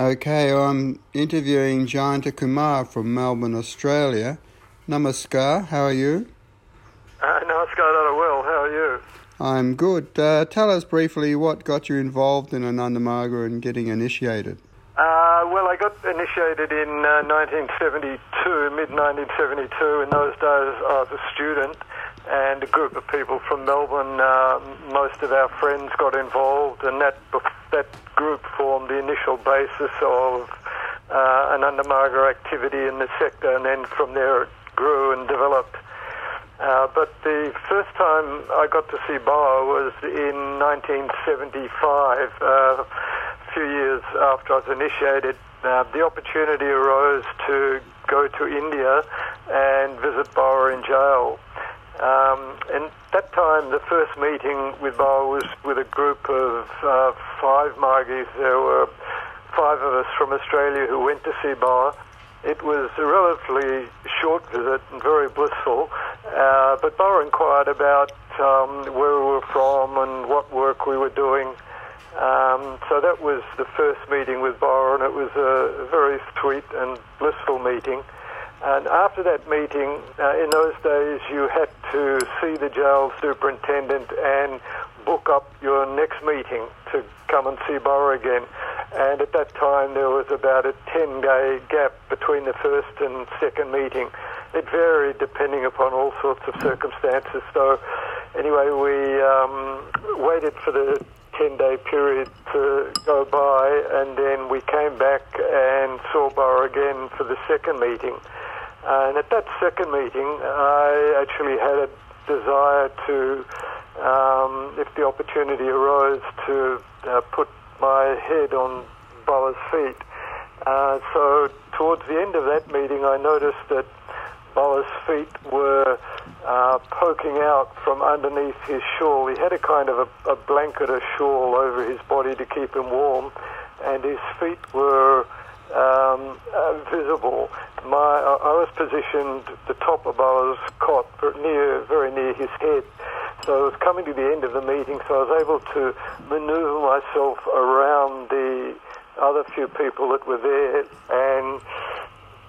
Okay, I'm interviewing Jayanta Kumar from Melbourne, Australia. Namaskar, how are you? Uh, namaskar, Dada well. How are you? I'm good. Uh, tell us briefly what got you involved in Ananda Marga and getting initiated. Uh, well, I got initiated in uh, 1972, mid 1972. In those days, I was a student, and a group of people from Melbourne, uh, most of our friends got involved, and that that group formed the initial basis of uh, Ananda Marga activity in the sector, and then from there it grew and developed. Uh, but the first time I got to see Baba was in 1975, uh, a few years after I was initiated. Uh, the opportunity arose to go to India and visit Baba in jail. Um, and that time, the first meeting with Baba was with a group of uh, five Margis. There were five of us from Australia who went to see Baba. It was a relatively short visit and very blissful, uh, but Baba inquired about um, where we were from and what work we were doing. Um, so that was the first meeting with Baba, and it was a very sweet and blissful meeting. And after that meeting, uh, in those days, you had to see the jail superintendent and book up your next meeting to come and see Baba again. And at that time, there was about a 10 day gap between the first and second meeting. It varied depending upon all sorts of circumstances. So, anyway, we um, waited for the 10 day period to go by, and then we came back and saw Baba again for the second meeting. And at that second meeting, I actually had a desire to, um, if the opportunity arose, to uh, put my head on Baba's feet. Uh, so towards the end of that meeting, I noticed that Baba's feet were uh, poking out from underneath his shawl. He had a kind of a, a blanket, a shawl over his body to keep him warm, and his feet were um, visible. My, I was positioned the top of Baba's cot, near, very near his head. So I was coming to the end of the meeting, so I was able to maneuver myself around the other few people that were there, and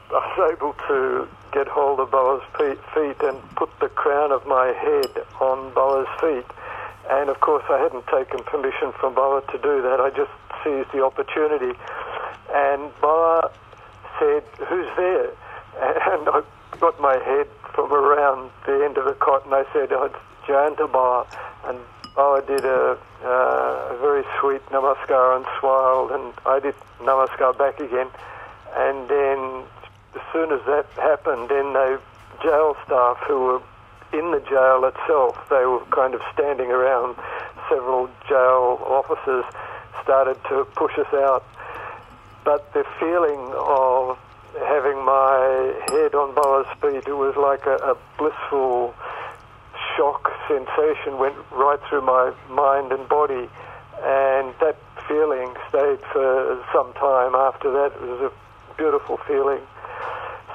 I was able to get hold of Baba's feet and put the crown of my head on Baba's feet. And of course, I hadn't taken permission from Baba to do that. I just seized the opportunity. And Baba said, Who's there? And I got my head from around the end of the cot and I said, oh, It's Jayanta Baba. And Baba did a, uh, a very sweet namaskar and smiled, and I did namaskar back again. And then, as soon as that happened, then the jail staff who were in the jail itself, they were kind of standing around several jail officers, started to push us out but the feeling of having my head on Baba's feet, it was like a, a blissful shock sensation went right through my mind and body, and that feeling stayed for some time after that. It was a beautiful feeling.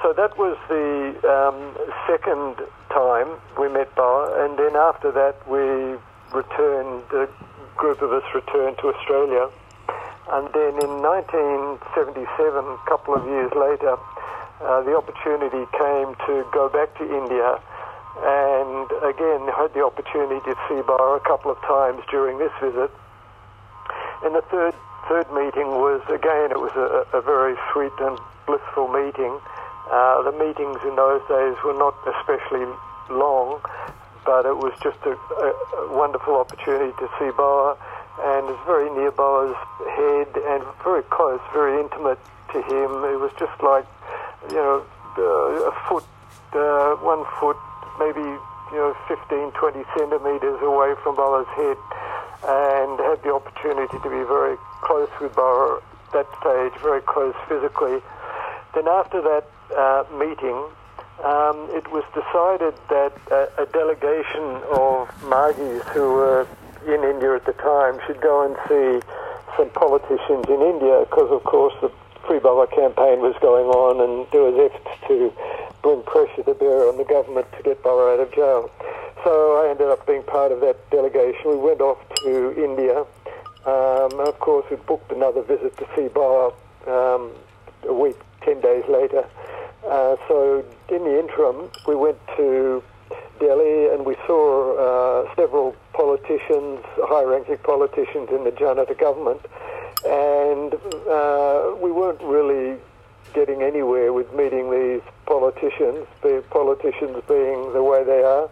So that was the um, second time we met Baba, and then after that we returned, a group of us returned to Australia. And then in 1977, a couple of years later, uh, the opportunity came to go back to India and again had the opportunity to see Baba a couple of times during this visit. And the third third meeting was again it was a, a very sweet and blissful meeting. Uh, the meetings in those days were not especially long, but it was just a, a wonderful opportunity to see Baba and was very near Baba's head and very close, very intimate to him. It was just like, you know, uh, a foot, uh, one foot, maybe, you know, 15, 20 centimeters away from Baba's head and had the opportunity to be very close with Baba at that stage, very close physically. Then after that uh, meeting, um, it was decided that a, a delegation of Margis who were in India at the time should go and see some politicians in India because, of course, the Free Baba campaign was going on and there was efforts to bring pressure to bear on the government to get Baba out of jail. So I ended up being part of that delegation. We went off to India. Um, of course, we booked another visit to see Baba um, a week, 10 days later. Uh, so in the interim, we went to Delhi and we saw uh, several politicians, high-ranking politicians in the Janata government, and uh, we weren't really getting anywhere with meeting these politicians, the politicians being the way they are.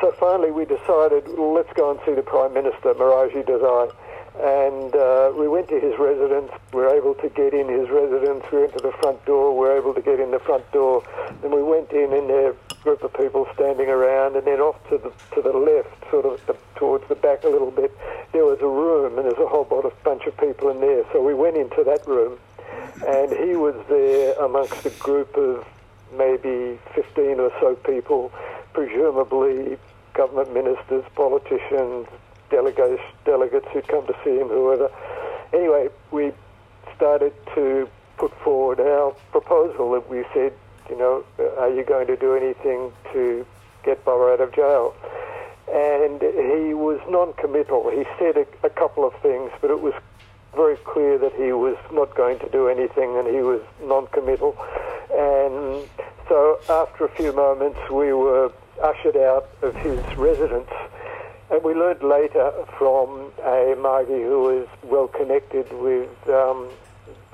So finally we decided, let's go and see the Prime Minister, Morarji Desai. And uh, we went to his residence. We were able to get in his residence. We went to the front door. We were able to get in the front door. Then we went in, and there group of people standing around. And then off to the to the left, sort of the, towards the back a little bit, there was a room, and there's a whole bod of bunch of people in there. So we went into that room, and he was there amongst a group of maybe 15 or so people, presumably government ministers, politicians, delegates, delegates who'd come to see him, whoever. Anyway, we started to put forward our proposal that we said, you know, are you going to do anything to get Baba out of jail? And he was non-committal. He said a, a couple of things, but it was very clear that he was not going to do anything and he was non-committal. And so after a few moments, we were ushered out of his residence and we learned later from a Margi who was well connected with um,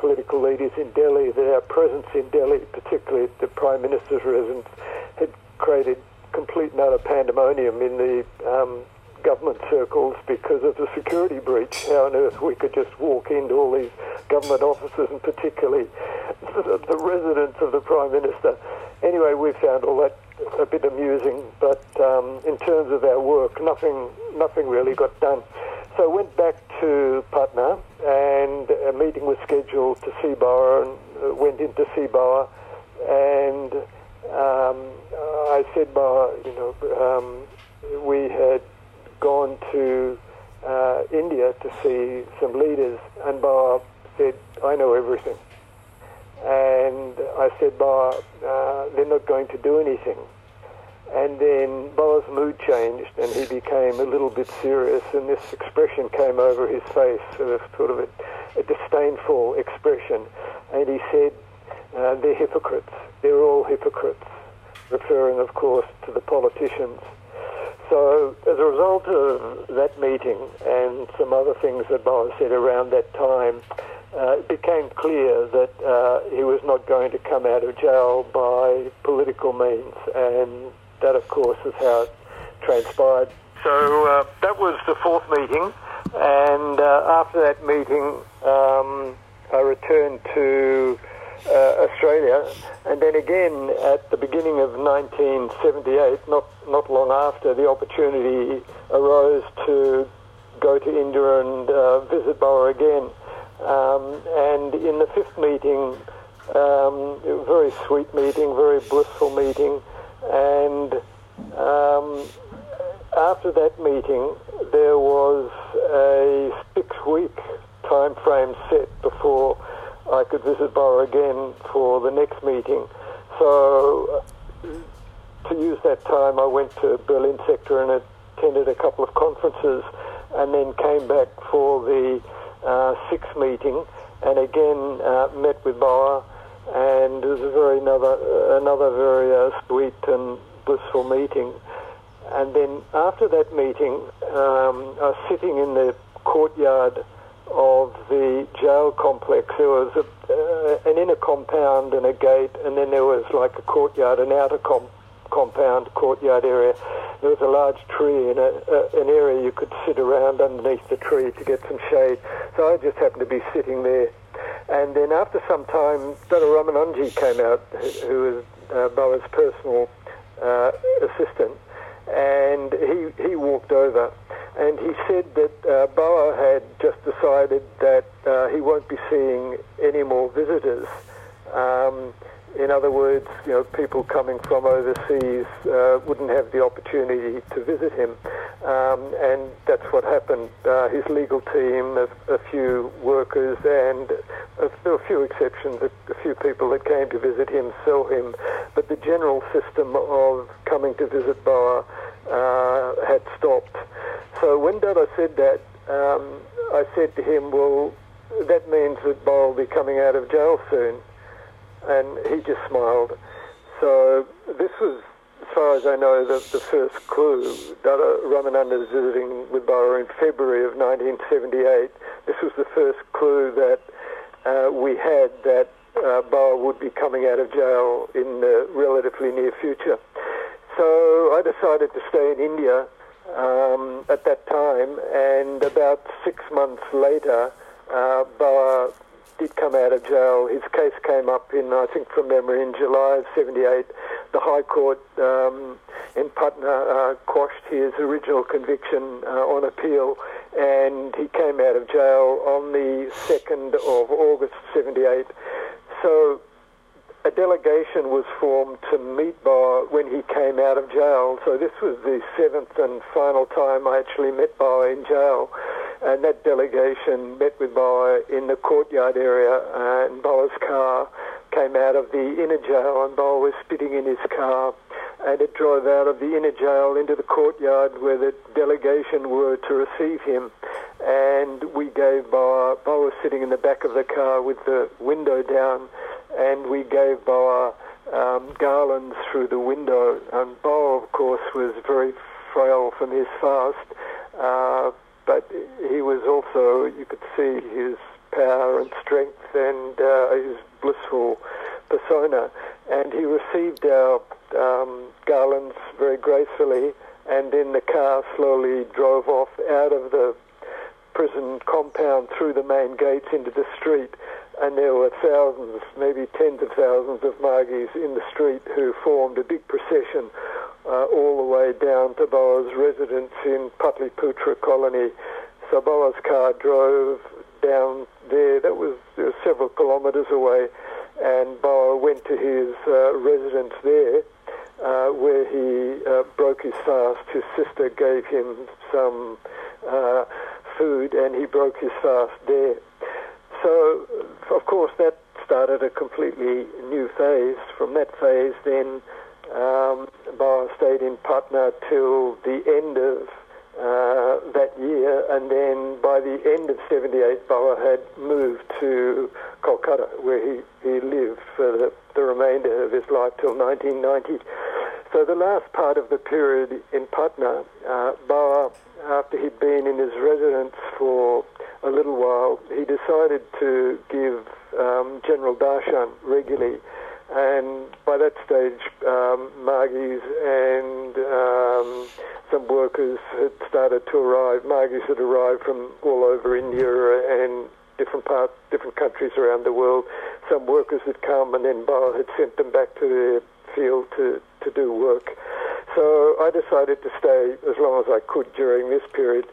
political leaders in Delhi that our presence in Delhi, particularly at the Prime Minister's residence, had created complete and utter pandemonium in the um, government circles because of the security breach. How on earth we could just walk into all these government offices and particularly the, the residence of the Prime Minister. Anyway, we found all that a bit amusing, but um, in terms of our work, nothing, nothing really got done. So I went back to Patna, and a meeting was scheduled to see Baba, and uh, went into see Baba, and um, I said, Baba, you know, um, we had gone to uh, India to see some leaders, and Baba said, I know everything. And I said, Baba, uh, they're not going to do anything. And then Baba's mood changed and he became a little bit serious and this expression came over his face, a sort of a, a disdainful expression. And he said, uh, they're hypocrites. They're all hypocrites, referring, of course, to the politicians. So, as a result of that meeting and some other things that Baba said around that time, uh, it became clear that uh, he was not going to come out of jail by political means, and that, of course, is how it transpired. So uh, that was the fourth meeting, and uh, after that meeting, um, I returned to uh, Australia, and then again at the beginning of 1978, not not long after, the opportunity arose to go to India and uh, visit Baba again. Um, and in the fifth meeting, um, very sweet meeting, very blissful meeting, and um, after that meeting, there was a six-week time frame set before I could visit Baba again for the next meeting. So, to use that time, I went to Berlin sector and attended a couple of conferences, and then came back for the uh, sixth meeting, and again uh, met with Baba, and it was a very another another very uh, sweet and blissful meeting. And then after that meeting, um, I was sitting in the courtyard of the jail complex. There was a, uh, an inner compound and a gate, and then there was like a courtyard, an outer com- compound courtyard area. There was a large tree in a, a, an area you could sit around underneath the tree to get some shade. So I just happened to be sitting there. And then after some time, Dada Ramananji came out, who was uh, Baba's personal uh, assistant, and he, he walked over and he said that uh, Baba had just decided that uh, he won't be seeing any more visitors. Um, in other words, you know, people coming from overseas uh, wouldn't have the opportunity to visit him, um, and that's what happened. Uh, his legal team, a, a few workers, and a, there were a few exceptions, a, a few people that came to visit him saw him, but the general system of coming to visit Baba uh, had stopped. So when Dada said that, um, I said to him, well, that means that Baba will be coming out of jail soon. And he just smiled. So this was, as far as I know, the, the first clue. Dada Ramananda was visiting with Baba in February of 1978. This was the first clue that uh, we had that uh, would be coming out of jail in the relatively near future. So I decided to stay in India um, at that time, and about six months later, uh, did come out of jail. His case came up in, I think from memory, in July of 78. The High Court um, in Patna uh, quashed his original conviction uh, on appeal and he came out of jail on the 2nd of August 78. So a delegation was formed to meet Baba when he came out of jail. So this was the seventh and final time I actually met Baba in jail. And that delegation met with Baba in the courtyard area, and Baba's car came out of the inner jail, and Baba was sitting in his car, and it drove out of the inner jail into the courtyard where the delegation were to receive him. And we gave Baba, Baba was sitting in the back of the car with the window down, and we gave Baba um, garlands through the window. And Baba, of course, was very frail from his fast. Uh, but he was also, you could see his power and strength and uh, his blissful persona. And he received our um, garlands very gracefully, and then the car slowly drove off out of the prison compound through the main gates into the street. And there were thousands, maybe tens of thousands of Margis in the street who formed a big procession uh, all the way down to Baba's residence in Patliputra colony. So Baba's car drove down there. That was, was several kilometres away, and Baba went to his uh, residence there, uh, where he uh, broke his fast. His sister gave him some uh, food, and he broke his fast there. So, of course, that started a completely new phase. From that phase, then um, Baba stayed in Patna till the end of uh, that year, and then by the end of 78, Baba had moved to Kolkata, where he, he lived for the, the remainder of his life till 1990. So the last part of the period in Patna, uh, Baba, after he'd been in his residence for a little while, he decided to give um, General Darshan regularly and by that stage, um, and um, some workers had started to arrive. Margis had arrived from all over India and different parts, different countries around the world. Some workers had come, and then Baba had sent them back to their field to, to do work. So I decided to stay as long as I could during this period.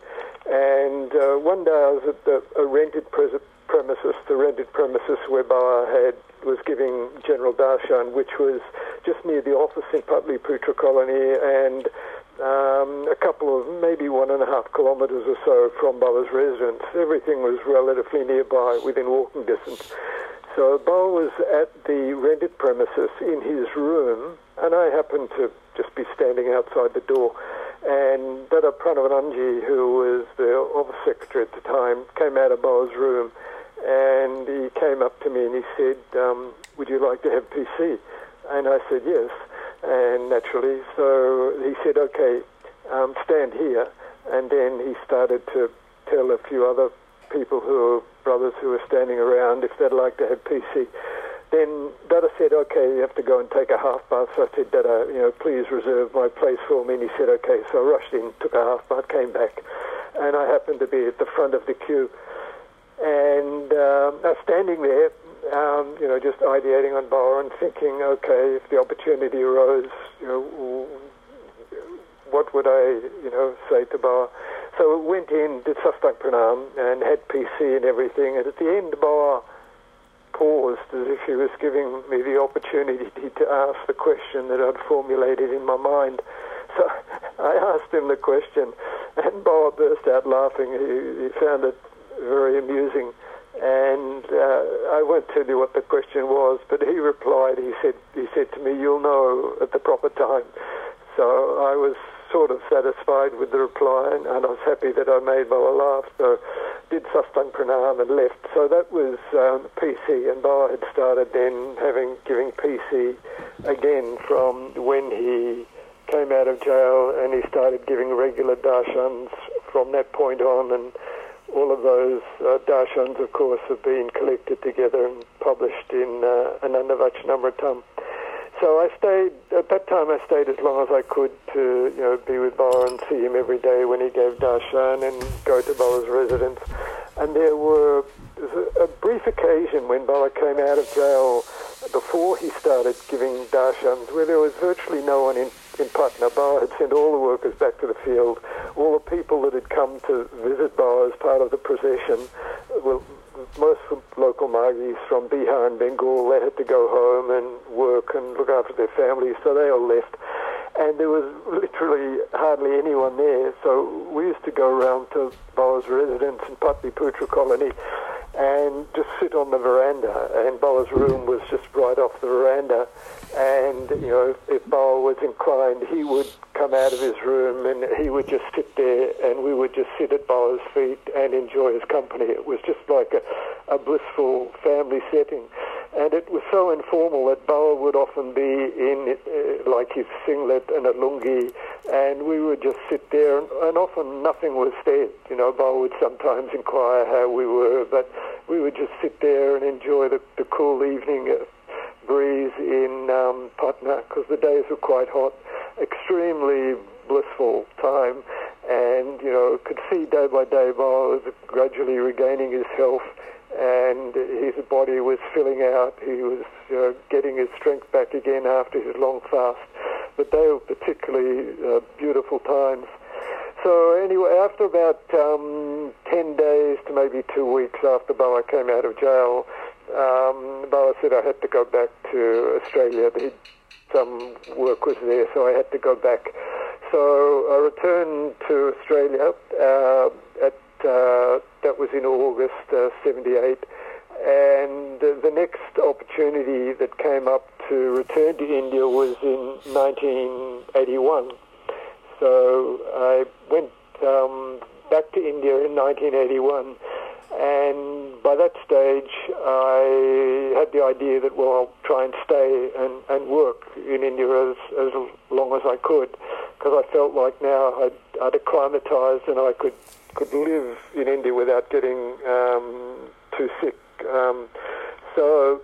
And uh, one day I was at the, a rented premises, the rented premises where Baba had was giving General Darshan, which was just near the office in Patliputra colony and um, a couple of maybe one and a half kilometres or so from Baba's residence. Everything was relatively nearby, within walking distance. So Baba was at the rented premises in his room, and I happened to just be standing outside the door. And Dada Pranavananji, who was the office secretary at the time, came out of Baba's room and he came up to me and he said, um, "Would you like to have PC?" And I said yes, and naturally, so he said, "Okay, um, stand here." And then he started to tell a few other people who were brothers who were standing around if they'd like to have PC. Then Dada said, "Okay, you have to go and take a half bath." So I said, "Dada, you know, please reserve my place for me." And he said, "Okay." So I rushed in, took a half bath, came back, and I happened to be at the front of the queue and um, I was standing there, um, you know, just ideating on Baba and thinking, okay, if the opportunity arose, you know, what would I, you know, say to Baba? So I went in, did Sastang Pranam, and had PC and everything. And at the end, Baba paused as if he was giving me the opportunity to ask the question that I'd formulated in my mind. So I asked him the question, and Baba burst out laughing. He, he found it very amusing. And uh, I won't tell you what the question was, but he replied. He said, he said to me, "You'll know at the proper time." So I was sort of satisfied with the reply, and, and I was happy that I made Baba laugh. So did Sastang Pranam and left. So that was um, PC, and Baba had started then having giving PC again from when he came out of jail, and he started giving regular darshans from that point on, and all of those uh, darshans, of course, have been collected together and published in uh, Ananda Vachanamritam. So I stayed, at that time I stayed as long as I could to, you know, be with Baba and see him every day when he gave darshan and go to Baba's residence. And there were a, a brief occasion when Baba came out of jail before he started giving darshans where there was virtually no one in in Patna. Baba had sent all the workers back to the field. All the people that had come to visit Baba as part of the procession, well, most of local Margis from Bihar and Bengal, they had to go home and work and look after their families, so they all left. And there was literally hardly anyone there, so we used to go around to Baba's residence in Patliputra colony and just sit on the veranda. And Baba's room was just right off the veranda and you know if Baba was inclined, he would come out of his room and he would just sit there, and we would just sit at Baba's feet and enjoy his company. It was just like a, a blissful family setting, and it was so informal that Baba would often be in uh, like his singlet and a lungi, and we would just sit there, and, and often nothing was said. You know, Baba would sometimes inquire how we were, but we would just sit there and enjoy the, the cool evening breeze in um, Patna because the days were quite hot. Extremely blissful time, and you know could see day by day Baba was gradually regaining his health, and his body was filling out. He was getting his strength back again after his long fast. But they were particularly uh, beautiful times. So anyway, after about um, 10 days to maybe two weeks after Baba came out of jail, um, Baba said I had to go back to Australia. Some work was there, so I had to go back. So I returned to Australia. Uh, at that was in August uh, '78, and the next opportunity that came up to return to India was in 1981. So I went um, back to India in 1981 and by that stage, I had the idea that, well, I'll try and stay and, and work in India as, as long as I could, because I felt like now I'd, I'd acclimatized and I could, could live in India without getting um, too sick. Um, so,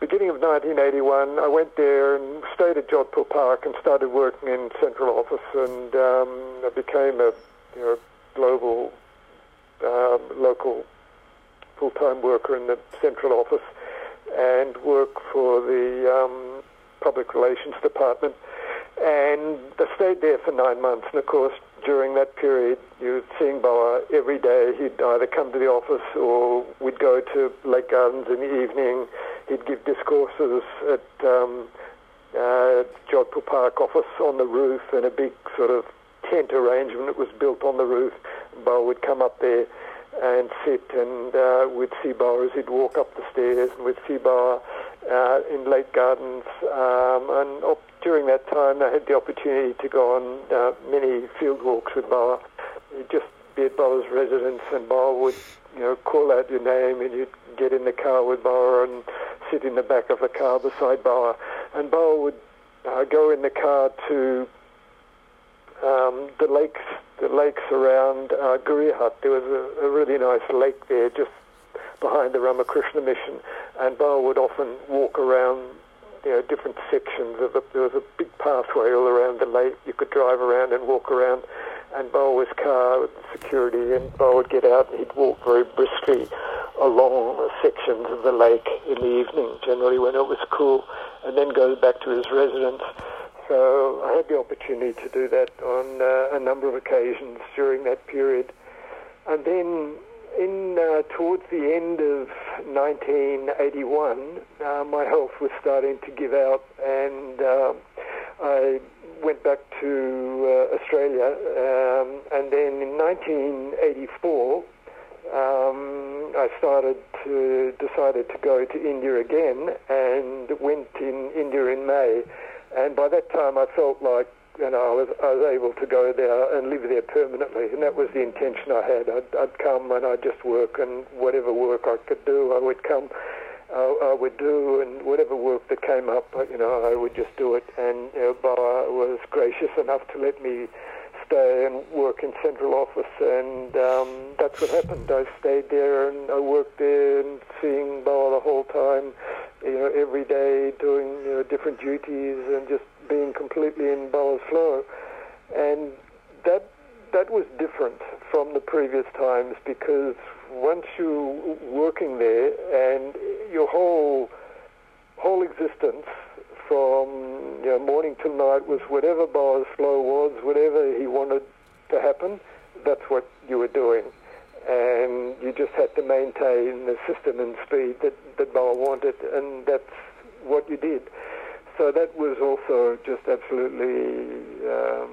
beginning of 1981, I went there and stayed at Jodhpur Park and started working in central office, and um, I became a you know, global um, local full-time worker in the central office and work for the um, public relations department. And I stayed there for nine months. And of course, during that period, you were seeing Baba every day. He'd either come to the office or we'd go to Lake Gardens in the evening. He'd give discourses at um, uh, Jodhpur Park office on the roof and a big sort of tent arrangement that was built on the roof. Baba would come up there and sit, and uh, we'd see Baba as he'd walk up the stairs, and we'd see Baba uh, in Lake Gardens. Um, and op- during that time, I had the opportunity to go on uh, many field walks with Baba, just be at Baba's residence, and Baba would, you know, call out your name, and you'd get in the car with Baba and sit in the back of the car beside Baba, and Baba would uh, go in the car to um, the lakes, the lakes around uh. There was a, a, really nice lake there, just behind the Ramakrishna Mission, and Baba would often walk around, you know, different sections of it. There was a big pathway all around the lake. You could drive around and walk around, and was car with security, and Baba would get out and he'd walk very briskly along sections of the lake in the evening, generally when it was cool, and then go back to his residence so I had the opportunity to do that on uh, a number of occasions during that period. And then in uh, towards the end of 1981, uh, my health was starting to give out, and uh, I went back to uh, Australia. Um, and then in 1984, um, I started to decided to go to India again, and went in India in May. And by that time, I felt like know, I was, I was able to go there and live there permanently, and that was the intention I had. I'd, I'd come and I'd just work, and whatever work I could do, I would come, uh, I would do, and whatever work that came up, you know, I would just do it. And you know, was gracious enough to let me stay and work in central office, and um, that's what happened. I stayed there and I worked there and seeing Baba the whole time, you know, every day doing you know different duties and just being completely in Baba's flow, and that that was different from the previous times because once you're working there and your whole whole existence from you know, morning till night was whatever Baba's flow was, whatever he wanted to happen, that's what you were doing. And you just had to maintain the system and speed that, that Baba wanted, and that's what you did. So that was also just absolutely um,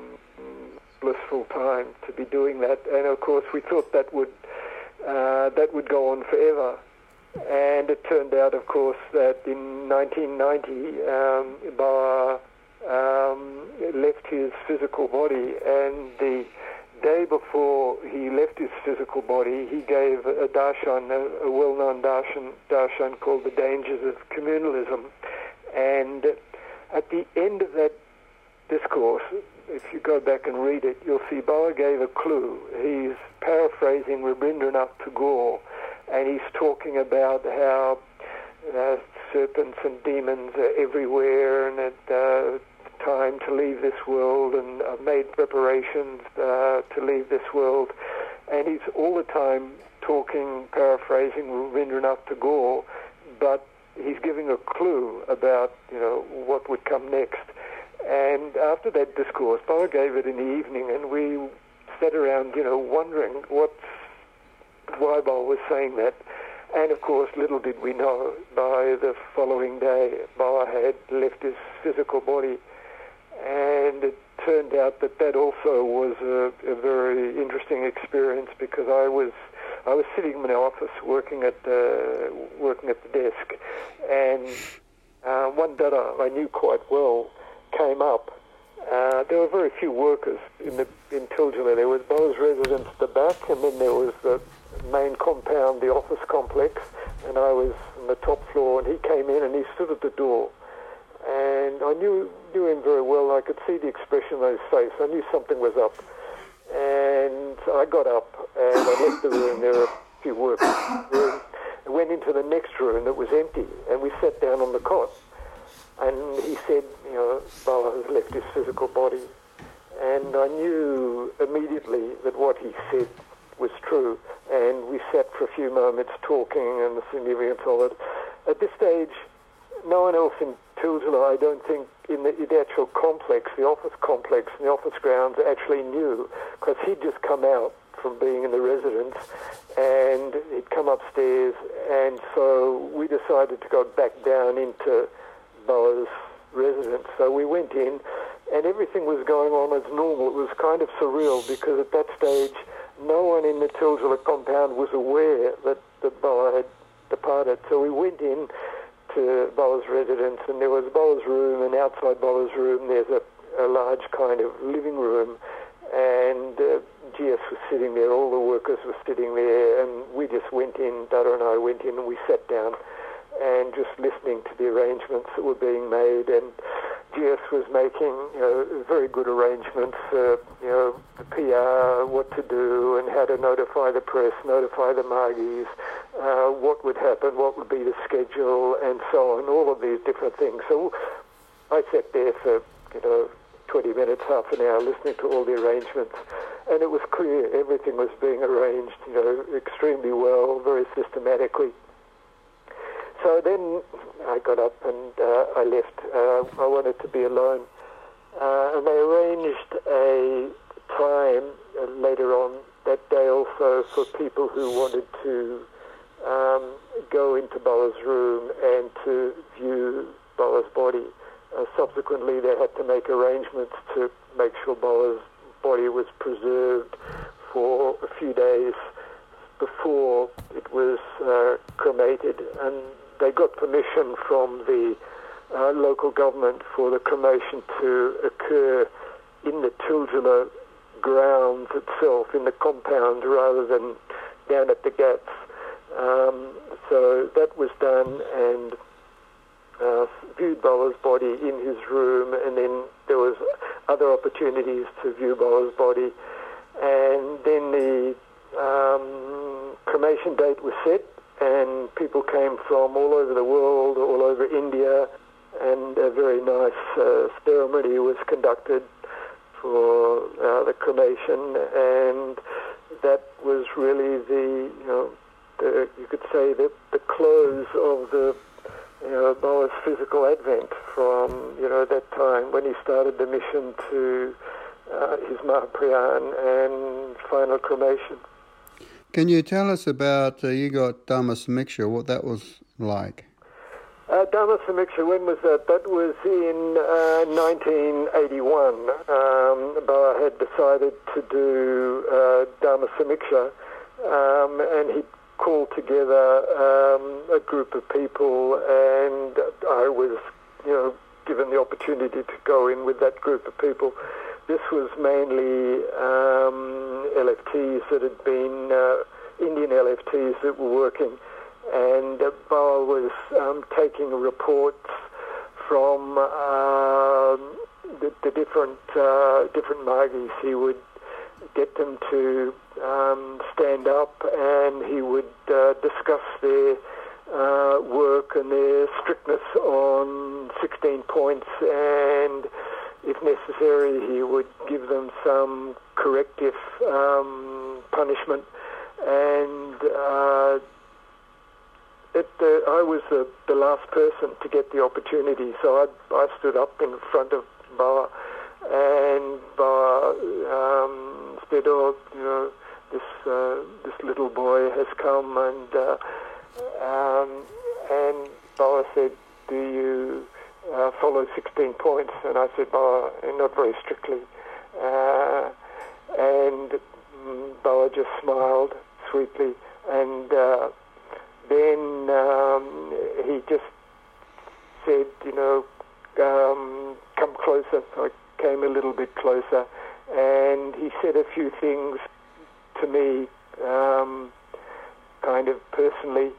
blissful time to be doing that. And of course, we thought that would uh, that would go on forever. And it turned out, of course, that in 1990, um, um, left his physical body, and the day before he left his physical body, he gave a darshan, a, a well-known darshan, darshan called The Dangers of Communalism. And at the end of that discourse, if you go back and read it, you'll see Baba gave a clue. He's paraphrasing Rabindranath Tagore, and he's talking about how uh, serpents and demons are everywhere, and it's uh, time to leave this world, and I've made preparations uh, to leave this world. And he's all the time talking, paraphrasing Rabindranath Tagore, but he's giving a clue about you know what would come next. And after that discourse, Baba gave it in the evening, and we sat around, you know, wondering what Baba was saying that. And of course, little did we know, by the following day, Baba had left his physical body, and it turned out that that also was a, a very interesting experience because I was I was sitting in my office working at the working at the desk, and uh, one dada I knew quite well came up. Uh, there were very few workers in the in Tiljala. There was those residents at the back, and then there was the main compound, the office complex, and I was on the top floor. And he came in and he stood at the door, and I knew knew him very well. I could see the expression on his face. I knew something was up, I got up and I left the room. There were a few workers. I went into the next room that was empty, and we sat down on the cot. And he said, you know, Baba has left his physical body. And I knew immediately that what he said was true. And we sat for a few moments talking and the significance of it. At this stage, no one else in Tiljala, I don't think, in the, the actual complex, the office complex and the office grounds actually knew, because he'd just come out from being in the residence and he'd come upstairs. And so we decided to go back down into Baba's residence. So we went in, and everything was going on as normal. It was kind of surreal because at that stage, no one in the Tiljala compound was aware that, that Baba had departed. So we went in to Baba's residence, and there was Baba's room, and outside Baba's room, there's a, a large kind of living room, and uh, GS was sitting there. All the workers were sitting there, and we just went in. Dada and I went in, and we sat down and just listening to the arrangements that were being made. And GS was making you know, very good arrangements, uh, you know, the PR, what to do, and how to notify the press, notify the Margis, uh, what would happen, what would be the schedule, and so on, all of these different things. So I sat there for, you know, 20 minutes, half an hour, listening to all the arrangements. And it was clear everything was being arranged, you know, extremely well, very systematically. So then I got up and uh, I left. Uh, I wanted to be alone. Uh, and they arranged a time uh, later on that day also for people who wanted to um, go into Baba's room and to view Baba's body. Uh, subsequently, they had to make arrangements to make sure Baba's body was preserved for a few days before it was uh, cremated. And they got permission from the uh, local government for the cremation to occur in the Tiljala grounds itself, in the compound, rather than down at the ghats. Um, so that was done and uh, viewed Baba's body in his room, and then there was other opportunities to view Baba's body, and then the um, cremation date was set, and people came from all over the world, all over India, and a very nice uh, ceremony was conducted for uh, the cremation, and that was really the, you know, the, you could say the, the close of the you know, Baba's physical advent from, you know, that time when he started the mission to uh, his Mahaprayaan and final cremation. Can you tell us about, uh, you got Dharma Samiksha, what that was like? Uh, Dharma Samiksha, when was that? That was in uh, 1981. Um, Baba had decided to do uh, Dharma Samiksha, um, and he called together um, a group of people, and I was, you know, given the opportunity to go in with that group of people. This was mainly um, LFTs that had been uh, Indian LFTs that were working, and uh, was um, taking reports from uh, the, the, different uh, different Margis. He would get them to um, stand up and he would uh, discuss their uh, work and their strictness on 16 points and if necessary he would give them some corrective um, punishment. And uh, it, uh, I was the, the last person to get the opportunity so I, I stood up in front of Baba and Baba um, said, "Oh, you know, this uh, this little boy has come," and uh, um, and Baba said, "Do you uh, follow 16 points?" And I said, "Baba, not very strictly." Uh, and Baba just smiled sweetly, and then um, he just said, "You know, um, come closer." So I came a little bit closer and he said a few things to me, um, kind of personally,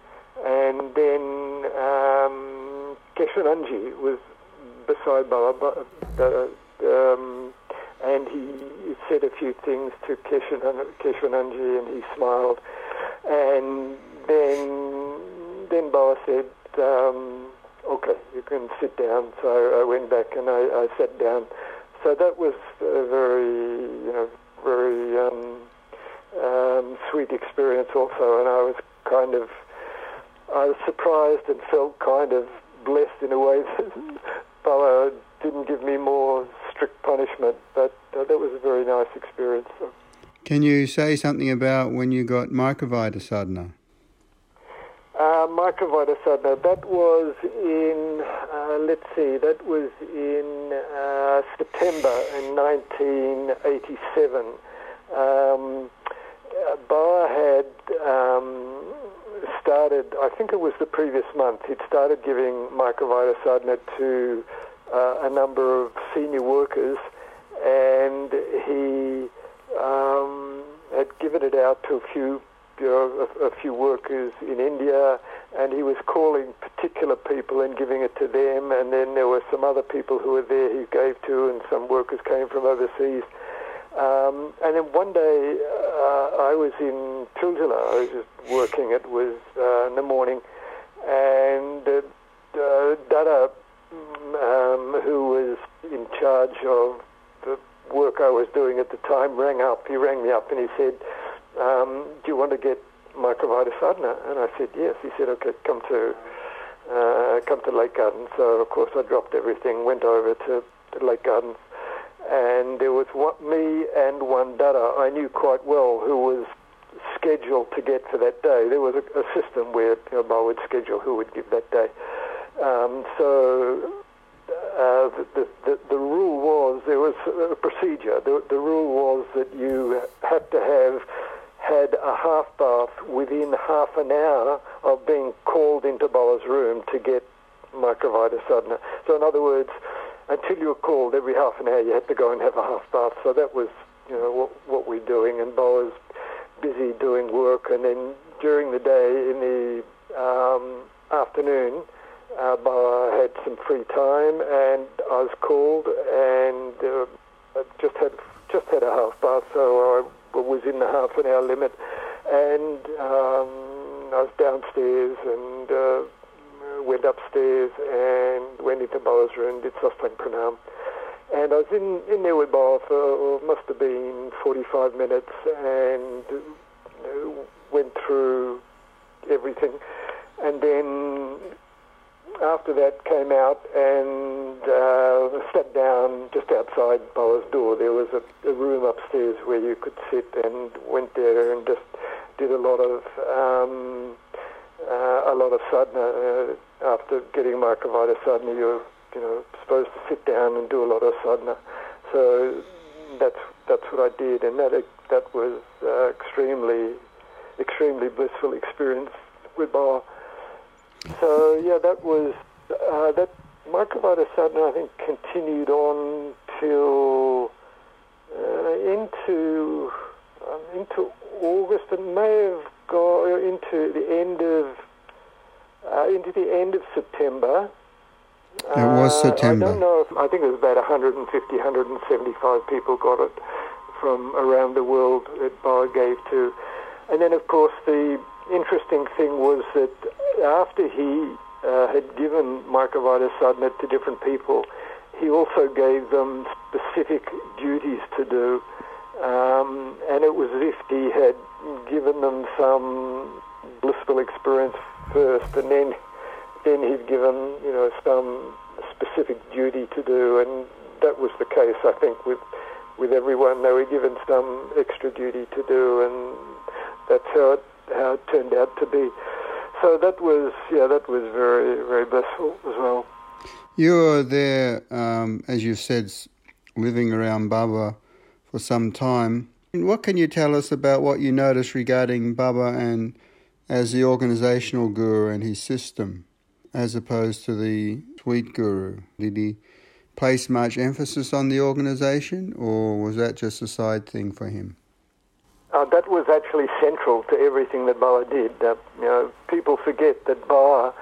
and then um, Keshananji was beside Baba, um, and he said a few things to Keshananji, and he smiled, and then then Baba said. Um, okay, you can sit down. So I went back and I, I sat down so that was a very, you know, very um, um, sweet experience also, and I was kind of, I was surprised and felt kind of blessed in a way that Baba didn't give me more strict punishment, but uh, that was a very nice experience. Can you say something about when you got Microvita sadhana? Uh, Microvita sadhana, that was in, uh, let's see, that was in uh, September in 1987. Um, Baba had um, started, I think it was the previous month, he'd started giving Microvita sadhana to uh, a number of senior workers and he um, had given it out to a few you know, a, a, few workers in India, and he was calling particular people and giving it to them. And then there were some other people who were there he gave to, and some workers came from overseas. Um, and then one day uh, I was in Tiljala, I was just working, it was uh, in the morning, and uh, uh, Dada, um, who was in charge of the work I was doing at the time, rang up. He rang me up and he said, um, do you want to get Microvita sadhana? And I said, yes. He said, okay, come to uh, come to Lake Gardens. So, of course, I dropped everything, went over to, Lake Gardens, and there was one, me and one dada I knew quite well who was scheduled to get for that day. There was a, a system where you know, I would schedule who would give that day. Um, so uh, the, the, the, rule was there was a procedure. The, the rule was that you had to have had a half bath within half an hour of being called into Baba's room to get Microvita sadhana. So in other words, until you were called every half an hour, you had to go and have a half bath. So that was, you know, what, what we're doing. And Baba was busy doing work. And then during the day, in the um, afternoon, uh, Baba had some free time, and I was called, and uh, just had just had a half bath, so I was in the half an hour limit, and um, I was downstairs and. Uh, went upstairs and went into Baba's room, did Sastang Pranam. And I was in, in there with Baba for well, must have been 45 minutes and went through everything. And then after that came out and outside Baba's door. There was a, a, room upstairs where you could sit and went there and just did a lot of um, uh, a lot of sadhana. Uh, after getting Microvita sadhana, you're you know supposed to sit down and do a lot of sadhana. So that's that's what I did, and that that was uh, extremely extremely blissful experience with Baba. So yeah, that was uh, that Microvita sadhana. I think continued on till uh, into um, into August, and may have got into the end of uh, into the end of September. It was September. Uh, I don't know if, I think it was about 150, 175 people got it from around the world that Baba gave to. And then, of course, the interesting thing was that after he uh, had given Microvita sadhana to different people, he also gave them specific duties to do. Um, and it was as if he had given them some blissful experience first, and then then he'd given you know some specific duty to do, and that was the case I think with with everyone. They were given some extra duty to do, and that's how it how it turned out to be. So that was yeah, that was very very blissful as well. You were there, um, as you said, living around Baba for some time. What can you tell us about what you noticed regarding Baba and as the organizational guru and his system, as opposed to the sweet guru? Did he place much emphasis on the organization, or was that just a side thing for him? Uh, that was actually central to everything that Baba did. Uh, you know, people forget that Baba,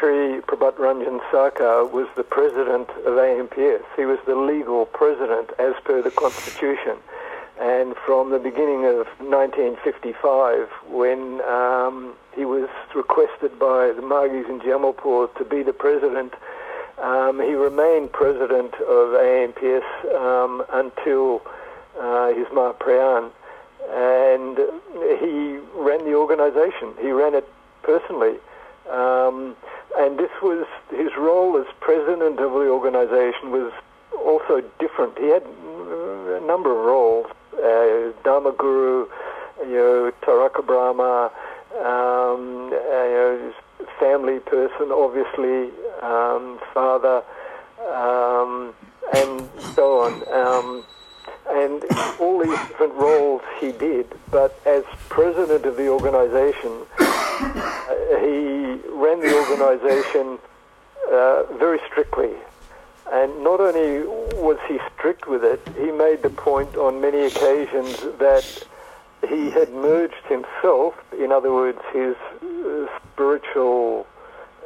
Sri Prabhat Ranjan Sarkar, was the president of AMPS. He was the legal president as per the constitution. And from the beginning of 1955, when um, he was requested by the Margis in Jamalpur to be the president, um, he remained president of AMPS um, until uh, his Mahaprayan. And he ran the organization. He ran it personally. Um, and this was his role as president of the organization was also different. He had a number of roles uh, Dharma Guru, you know, Taraka Brahma, um, uh, family person, obviously, um, father, um, and so on. Um, and all these different roles he did, but as president of the organization, uh, he ran the organization uh, very strictly. And not only was he strict with it, he made the point on many occasions that he had merged himself, in other words, his uh, spiritual,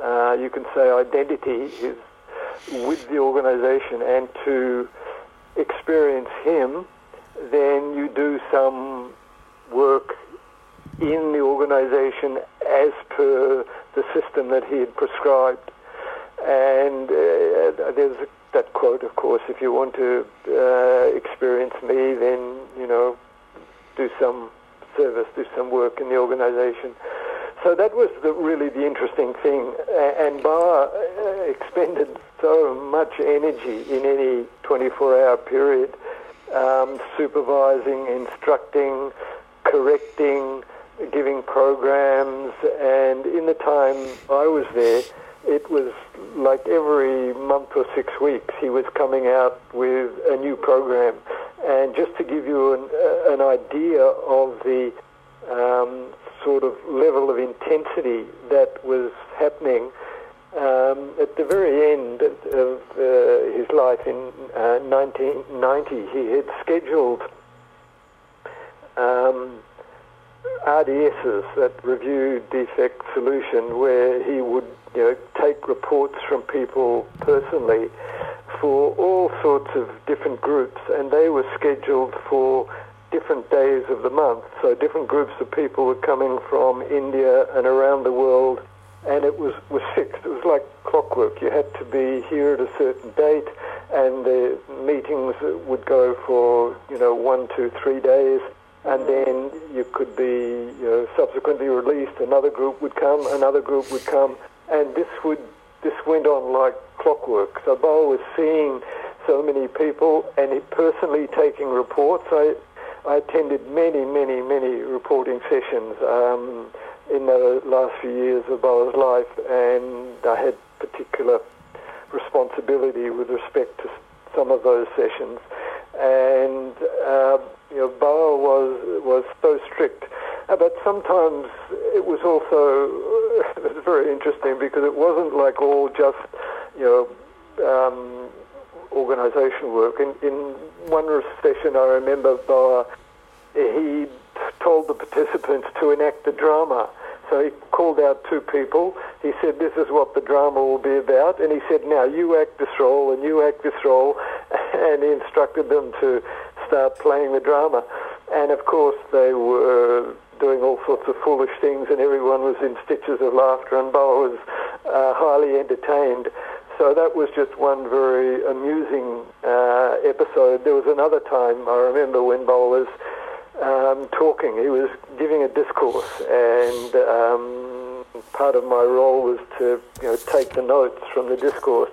uh, you can say, identity, his, with the organization, and to experience him, then you do some work in the organization as per the system that he had prescribed. And uh, there's that quote, of course, if you want to uh, experience me, then, you know, do some service, do some work in the organization. So that was the, really the interesting thing. And Baba uh, expended so much energy in any 24-hour period, um, supervising, instructing, correcting, giving programs. And in the time I was there, it was like every month or six weeks he was coming out with a new program. And just to give you an, uh, an idea of the um, sort of level of intensity that was happening, um, at the very end of uh, his life in uh, 1990, he had scheduled um, RDSs, that review defect solution, where he would you know, take reports from people personally for all sorts of different groups, and they were scheduled for different days of the month. So different groups of people were coming from India and around the world, and it was, was fixed. It was like clockwork. You had to be here at a certain date, and the meetings would go for, you know, one, two, three days and then you could be you know, subsequently released. Another group would come, another group would come, and this would this went on like clockwork. So Baba was seeing so many people and personally taking reports. I I attended many, many, many reporting sessions um, in the last few years of Baba's life, and I had particular responsibility with respect to some of those sessions. And uh, you know, Baba was was so strict, uh, but sometimes it was also it was very interesting because it wasn't like all just you know um, organisation work. In in one session, I remember Baba he told the participants to enact the drama. So he called out two people. He said, This is what the drama will be about. And he said, Now you act this role and you act this role. And he instructed them to start playing the drama. And of course, they were doing all sorts of foolish things, and everyone was in stitches of laughter, and Baba was uh, highly entertained. So that was just one very amusing uh, episode. There was another time I remember when Baba was um, talking. He was giving a discourse, and um, part of my role was to you know take the notes from the discourse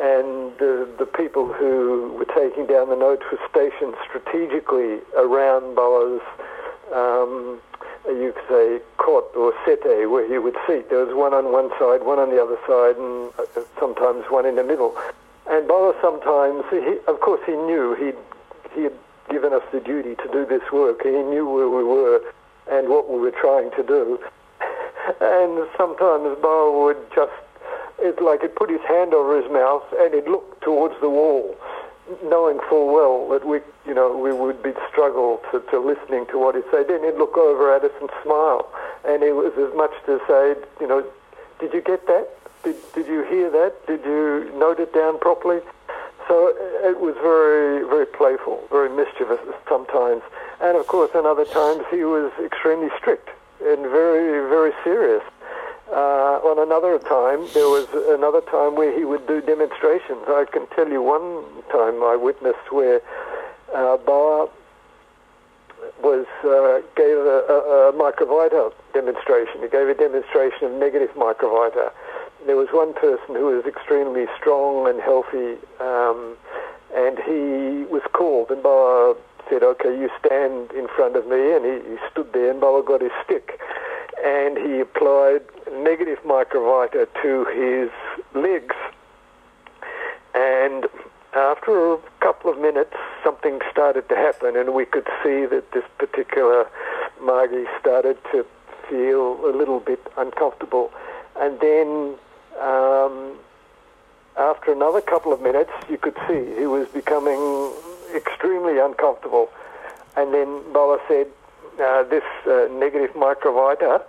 and uh, the people who were taking down the notes were stationed strategically around Baba's, um, you could say, cot or sete where he would seat. There was one on one side, one on the other side, and uh, sometimes one in the middle. And Baba sometimes, he, of course, he knew he'd, he had given us the duty to do this work. He knew where we were and what we were trying to do. and sometimes Baba would just it's like he'd put his hand over his mouth and he'd look towards the wall, knowing full well that we, you know, we would be struggle to, to listening to what he'd say. Then he'd look over at us and smile, and it was as much to say, you know, did you get that? Did, did you hear that? Did you note it down properly? So it was very, very playful, very mischievous sometimes. And of course, in other times, he was extremely strict and very, very serious. Uh, on another time, there was another time where he would do demonstrations. I can tell you one time I witnessed where uh, was uh, gave a, a, a microvita demonstration. He gave a demonstration of negative microvita. There was one person who was extremely strong and healthy, um, and he was called, and Baba said, "Okay, you stand in front of me," and he, he stood there, and Baba got his stick and he applied negative microvita to his legs. And after a couple of minutes, something started to happen, and we could see that this particular Margi started to feel a little bit uncomfortable. And then, um, after another couple of minutes, you could see he was becoming extremely uncomfortable. And then Baba said, uh, this uh, negative microvita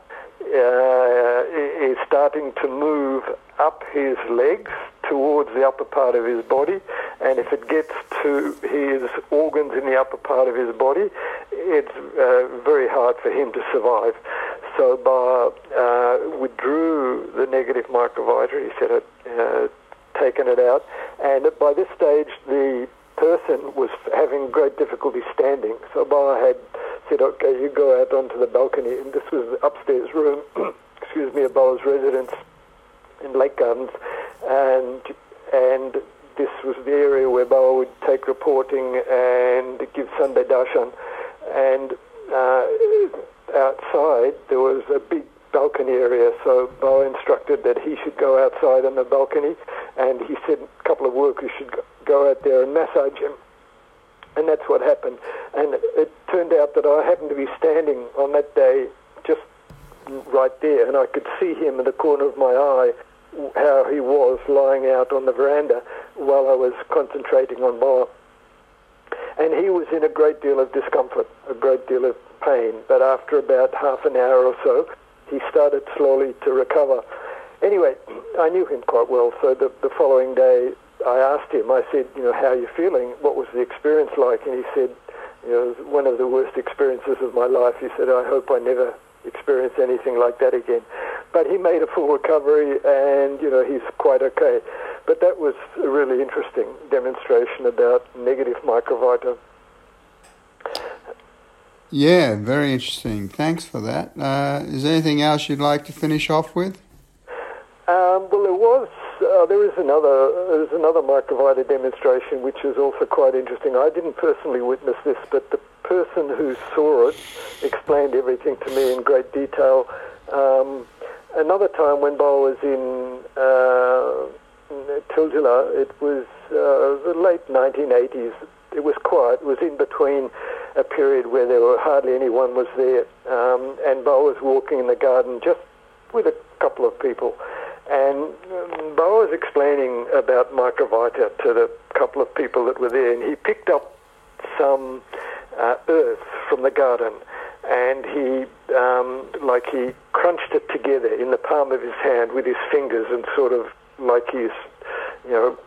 uh, is starting to move up his legs towards the upper part of his body, and if it gets to his organs in the upper part of his body, it's uh, very hard for him to survive. So Baba uh, withdrew the negative microvita. He said, uh, taken it out, and by this stage the person was having great difficulty standing. So Baba had said, okay, you go out onto the balcony. And this was the upstairs room, excuse me, of Baba's residence in Lake Gardens. And, and this was the area where Baba would take reporting and give Sunday darshan. And uh, outside, there was a big balcony area, so Baba instructed that he should go outside on the balcony, and he said a couple of workers should go out there and massage him. And that's what happened. And it turned out that I happened to be standing on that day just right there, and I could see him in the corner of my eye how he was lying out on the veranda while I was concentrating on Baba. And he was in a great deal of discomfort, a great deal of pain. But after about half an hour or so, he started slowly to recover. Anyway, I knew him quite well, so the, the following day I asked him, I said, you know, how are you feeling? What was the experience like? And he said, you know, it was one of the worst experiences of my life. He said, I hope I never experience anything like that again. But he made a full recovery and, you know, he's quite okay. But that was a really interesting demonstration about negative microvita. Yeah, very interesting. Thanks for that. Uh, is there anything else you'd like to finish off with? Um, well, there was. Uh, there is another. There's another microvita demonstration, which is also quite interesting. I didn't personally witness this, but the person who saw it explained everything to me in great detail. Um, another time when Baba was in uh, Tiljala, it was uh, the late 1980s. It was quiet. It was in between a period where there were hardly anyone was there, um, and Baba was walking in the garden just with a couple of people. And um, Baba was explaining about microvita to the couple of people that were there, and he picked up some uh, earth from the garden, and he, um, like he crunched it together in the palm of his hand with his fingers, and sort of like he's, you know,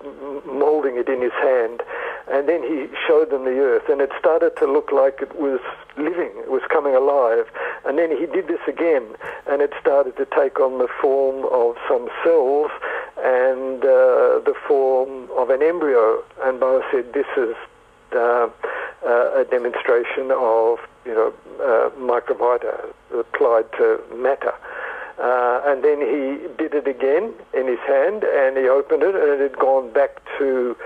molding it in his hand. And then he showed them the earth, and it started to look like it was living, it was coming alive. And then he did this again, and it started to take on the form of some cells and uh, the form of an embryo. And Baba said, This is uh, uh, a demonstration of you know uh, microvita applied to matter. Uh, and then he did it again in his hand, and he opened it, and it had gone back to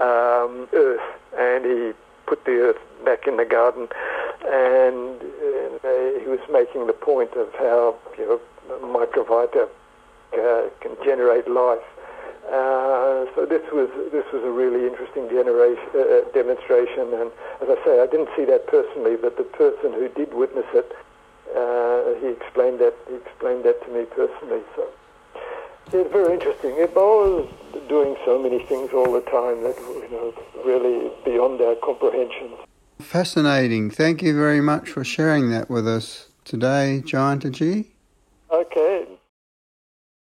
um, earth, and he put the earth back in the garden, and uh, he was making the point of how you know microvita uh, can generate life. Uh, so this was this was a really interesting uh, uh, demonstration, and as I say, I didn't see that personally, but the person who did witness it, uh, he explained that he explained that to me personally. So it's very interesting. It was doing so many things all the time that you know really beyond our comprehension. Fascinating. Thank you very much for sharing that with us today, Jayantaji.